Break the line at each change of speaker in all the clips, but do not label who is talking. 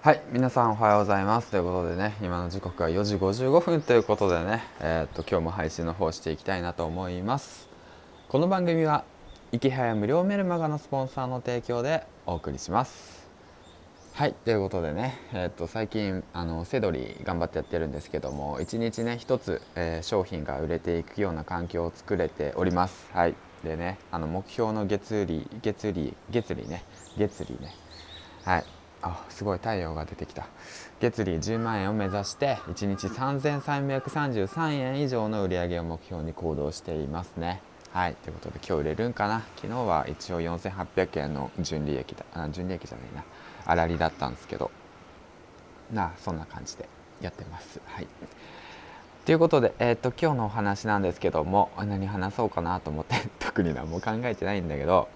はい皆さんおはようございます。ということでね今の時刻は4時55分ということでねえー、っと今日も配信の方していきたいなと思います。この番組は池早無料メルマガのスポンサーの提供でお送りします。はいということでねえー、っと最近あのセドリ頑張ってやってるんですけども1日ね1つ、えー、商品が売れていくような環境を作れております。はいでねあの目標の月利月利月利ね月利ね。はい。あすごい太陽が出てきた。月利10万円を目指して1日3333円以上の売り上げを目標に行動していますね。はいということで今日売れるんかな。昨日は一応4800円の純利益だあ純利益じゃないな。粗利だったんですけど。なそんな感じでやってます。はい。ということで、えーと、と今日のお話なんですけども何話そうかなと思って特に何も考えてないんだけど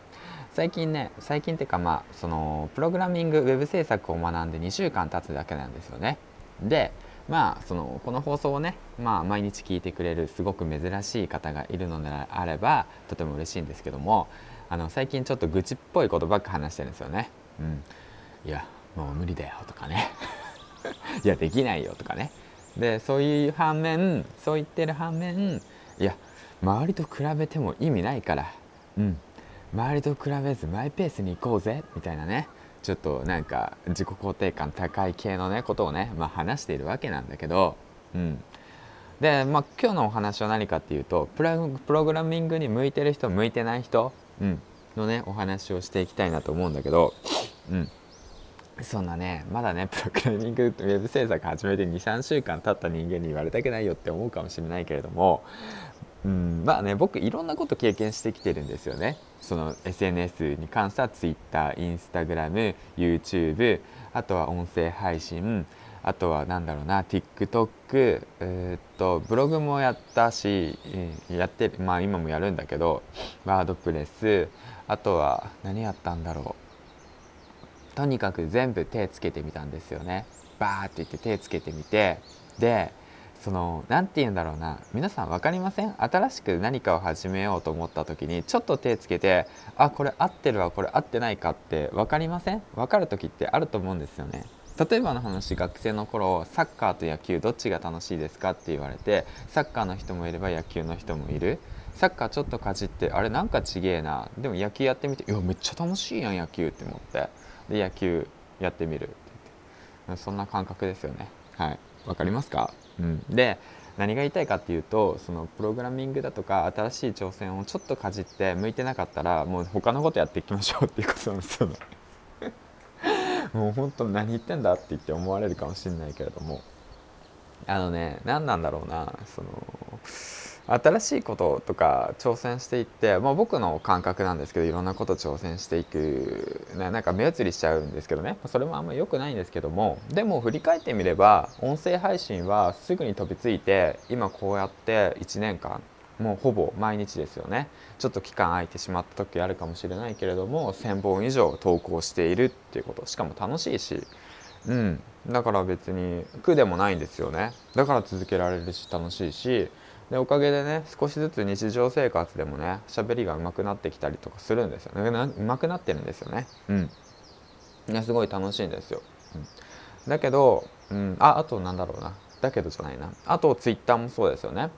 最近ね最近っていうかまあそのプログラミングウェブ制作を学んで2週間経つだけなんですよね。でまあそのこの放送をね、まあ、毎日聞いてくれるすごく珍しい方がいるのであればとても嬉しいんですけどもあの最近ちょっと愚痴っぽいことばっか話してるんですよね。うん、いやもう無理だよとかね。いやできないよとかね。でそういう反面そう言ってる反面いや周りと比べても意味ないからうん。周りと比べずマイペースに行こうぜみたいなね。ちょっとなんか自己肯定感高い系のねことをね、まあ、話しているわけなんだけど、うん、で、まあ、今日のお話は何かっていうとプログラミングに向いてる人向いてない人、うん、のねお話をしていきたいなと思うんだけど、うん、そんなねまだねプログラミングウェブ制作始めて23週間経った人間に言われたくないよって思うかもしれないけれども。うん。まあね僕いろんなこと経験してきてるんですよね。その SNS に関しては Twitter、Instagram、YouTube あとは音声配信あとは何だろうな TikTok え、っとブログもやったしやってまあ今もやるんだけどワードプレスあとは何やったんだろう。とにかく全部手つけてみたんですよね。バーって言って手つけてみてでその何て言うんだろうな。皆さん分かりません？新しく何かを始めようと思った時にちょっと手つけてあこれ合ってるわこれ合ってないかって分かりません？分かる時ってあると思うんですよね。例えばの話学生の頃サッカーと野球どっちが楽しいですかって言われてサッカーの人もいれば野球の人もいる。サッカーちょっとかじってあれなんかちげえな。でも野球やってみていやめっちゃ楽しいやん野球って思って。で野球やってみるって。そんな感覚ですよね。はい。分かりますか？うん、で何が言いたいかっていうとそのプログラミングだとか新しい挑戦をちょっとかじって向いてなかったらもう他のことやっていきましょうっていうことなんですよね。もう本当何言ってんだって言って思われるかもしれないけれども。あのね何なんだろうなその新しいこととか挑戦していって、まあ、僕の感覚なんですけどいろんなこと挑戦していく、ね、なんか目移りしちゃうんですけどね。それもあんまり良くないんですけどもでも振り返ってみれば音声配信はすぐに飛びついて今こうやって1年間もうほぼ毎日ですよね。ちょっと期間空いてしまった時あるかもしれないけれども1,000本以上投稿しているっていうこと。しかも楽しいし。うん。だから別に苦でもないんですよね。だから続けられるし楽しいし。でおかげでね少しずつ日常生活でもね喋りが上手くなってきたりとかするんですよね。上手くなってるんですよね。うん。ねすごい楽しいんですよ、うん、だけど、うん、ああとなんだろうな。だけどじゃないな。あとツイッターもそうですよね。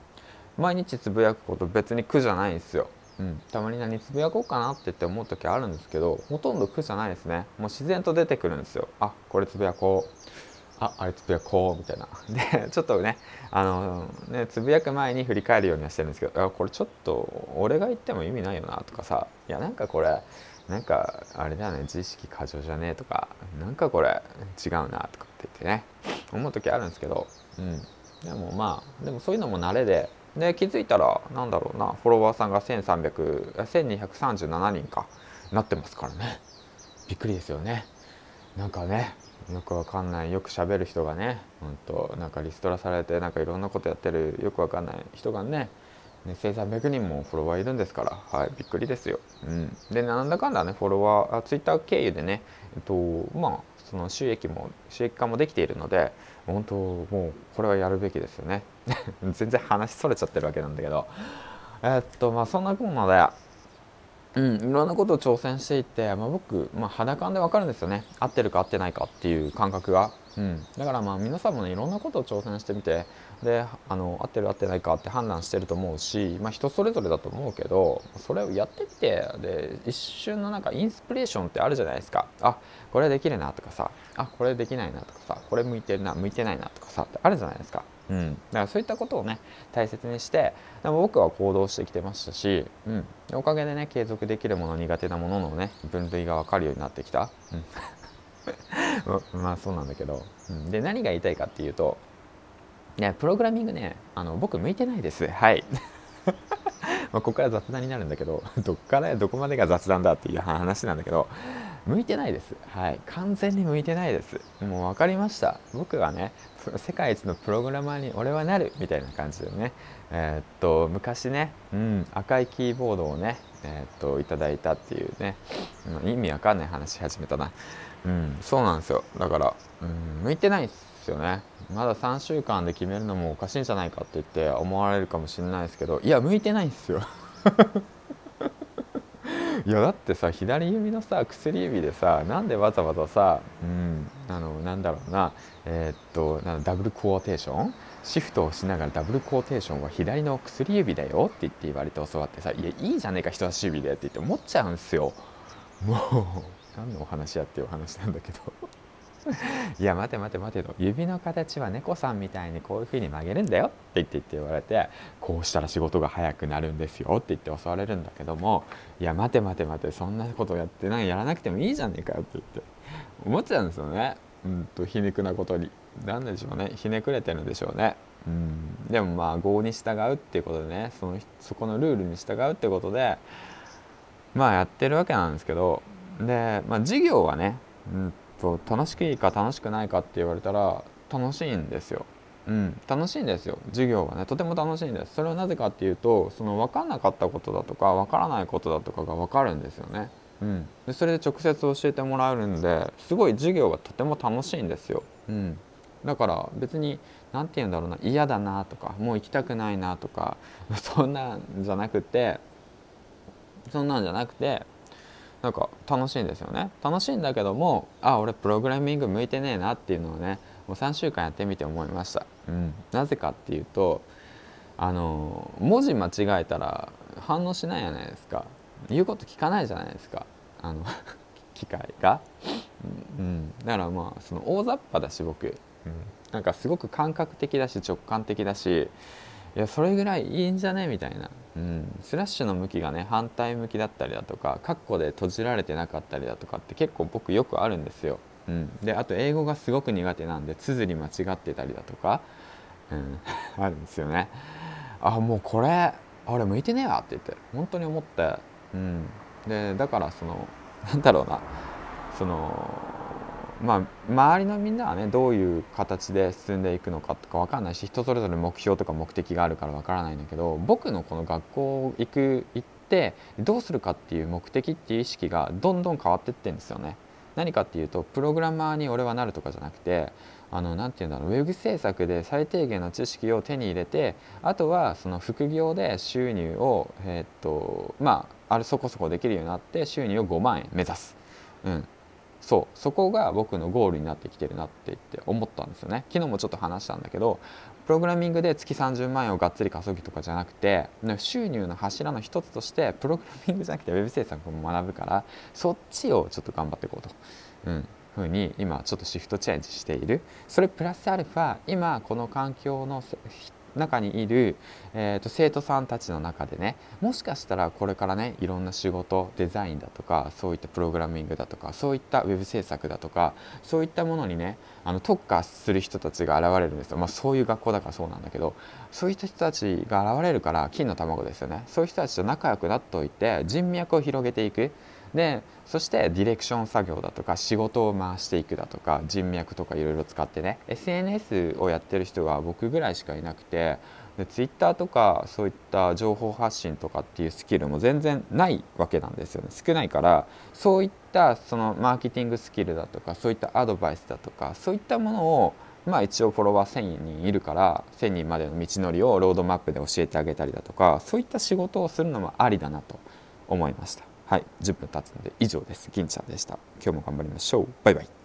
毎日つぶやくこと別に苦じゃないんですよ。うん、たまに何つぶやこうかなって言って思う時あるんですけどほとんど苦じゃないですね。もう自然と出てくるんですよ。あこれつぶやこう。ああれつぶやこうみたいな。でちょっとねあのねつぶやく前に振り返るようにはしてるんですけどあこれちょっと俺が言っても意味ないよなとかさいやなんかこれなんかあれだよね自意識過剰じゃねえとかなんかこれ違うなとかって言ってね思う時あるんですけどうん。でもまあでもそういうのも慣れでで気づいたらなんだろうなフォロワーさんが1300 1237人かなってますからね。びっくりですよね。なんかねよくわかんないよくしゃべる人がねほんとなんかリストラされてなんかいろんなことやってるよくわかんない人がねね1300人もフォロワーいるんですからはいびっくりですよ、うん、でなんだかんだねフォロワーツイッター経由でねえっとまあその収益も収益化もできているので本当もうこれはやるべきですよね。全然話それちゃってるわけなんだけど。えっとまあそんなこんなでうん、いろんなことを挑戦していて、まあ、僕、まあ、肌感で分かるんですよね。合ってるか合ってないかっていう感覚が、うん、だからまあ皆さんもねいろんなことを挑戦してみてであの合ってる合ってないかって判断してると思うし、まあ、人それぞれだと思うけどそれをやってみてで一瞬のなんかインスピレーションってあるじゃないですか。あこれできるなとかさあこれできないなとかさこれ向いてるな向いてないなとかさってあるじゃないですか。うん、だからそういったことをね大切にしてでも僕は行動してきてましたし、うん、おかげでね継続できるもの苦手なもののね分類が分かるようになってきた、うん、まあそうなんだけど、うん、で何が言いたいかっていうとねプログラミングねあの僕向いてないですはい まあここから雑談になるんだけどどっからどこまでが雑談だっていう話なんだけど向いてないです。はい。完全に向いてないです。もう分かりました。僕がね、世界一のプログラマーに俺はなるみたいな感じでね、えー、っと、昔ね、うん、赤いキーボードをね、えー、っと、いただいたっていうね、うん、意味わかんない話し始めたな。うん、そうなんですよ。だから、うん、向いてないっすよね。まだ3週間で決めるのもおかしいんじゃないかって言って思われるかもしれないですけど、いや、向いてないんですよ。いやだってさ左指のさ薬指でさなんでわざわざさ、うん、あのなんだろうなえー、っとなダブルクォーテーション？シフトをしながらダブルクォーテーションは左の薬指だよって言って言われて教わってさ「いやいいじゃねえか人差し指で」って言って思っちゃうんすよ。もう何のお話やっていうお話なんだけど いや待て待て待てと。指の形は猫さんみたいにこういう風に曲げるんだよ。って言って言って言われてこうしたら仕事が早くなるんですよって言って教われるんだけども。いや待て待て待て。そんなことやってない。やらなくてもいいじゃねえかよって。言って思っちゃうんですよね。うんと皮肉なことに。何でしょうね。ひねくれてるんでしょうね。うん。でもまあ合に従うっていうことでね。そのそこのルールに従うってことでまあやってるわけなんですけど。でまあ授業はね、うん。と楽しくいいか楽しくないかって言われたら楽しいんですよ。うん、楽しいんですよ。授業がねとても楽しいんです。それはなぜかっていうとその分かんなかったことだとか分からないことだとかが分かるんですよね、うん、でそれで直接教えてもらえるんですごい授業がとても楽しいんですよ、うん、だから別に何て言うんだろうな嫌だなとかもう行きたくないなとか そんなんじゃなくてそんなんじゃなくてなんか楽しいんですよね。楽しいんだけどもあ俺プログラミング向いてねえなっていうのをねもう3週間やってみて思いました、うん、なぜかっていうとあの文字間違えたら反応しないじゃないですか。言うこと聞かないじゃないですか。あの 機械が、うん、だからまあその大雑把だし僕、うん、なんかすごく感覚的だし直感的だしいやそれぐらいいいんじゃね？みたいな。うん、スラッシュの向きがね反対向きだったりだとかカッコで閉じられてなかったりだとかって結構僕よくあるんですよ。うん、であと英語がすごく苦手なんで綴り間違ってたりだとか、うん、あるんですよね。あもうこれ俺向いてねえわって言って本当に思って、うん、でだからそのなんだろうな。そのまあ、周りのみんなはねどういう形で進んでいくのかとか分かんないし人それぞれ目標とか目的があるから分からないんだけど僕のこの学校行く行ってどうするかっていう目的っていう意識がどんどん変わってってんですよね。何かっていうとプログラマーに俺はなるとかじゃなくてあのなて言うんだろうウェブ制作で最低限の知識を手に入れてあとはその副業で収入をえー、っとまああるそこそこできるようになって収入を5万円目指す。うんそうそこが僕のゴールになってきてるなって言って思ったんですよね。昨日もちょっと話したんだけどプログラミングで月30万円をがっつり稼ぐとかじゃなくて収入の柱の一つとしてプログラミングじゃなくてウェブ制作も学ぶからそっちをちょっと頑張っていこうと。うん。ふうに今ちょっとシフトチェンジしている。それプラスアルファ今この環境の中にいる、えーと、生徒さんたちの中でねもしかしたらこれからねいろんな仕事デザインだとかそういったプログラミングだとかそういったウェブ制作だとかそういったものにねあの特化する人たちが現れるんですよ、まあ、そういう学校だからそうなんだけどそういった人たちが現れるから金の卵ですよね。そういう人たちと仲良くなっておいて人脈を広げていく。でそしてディレクション作業だとか仕事を回していくだとか人脈とかいろいろ使ってね SNS をやってる人が僕ぐらいしかいなくてで Twitter とかそういった情報発信とかっていうスキルも全然ないわけなんですよね少ないからそういったそのマーケティングスキルだとかそういったアドバイスだとかそういったものをまあ一応フォロワー1,000人いるから1,000人までの道のりをロードマップで教えてあげたりだとかそういった仕事をするのもありだなと思いました。はい10分経つので以上です。銀ちゃんでした。今日も頑張りましょう。バイバイ。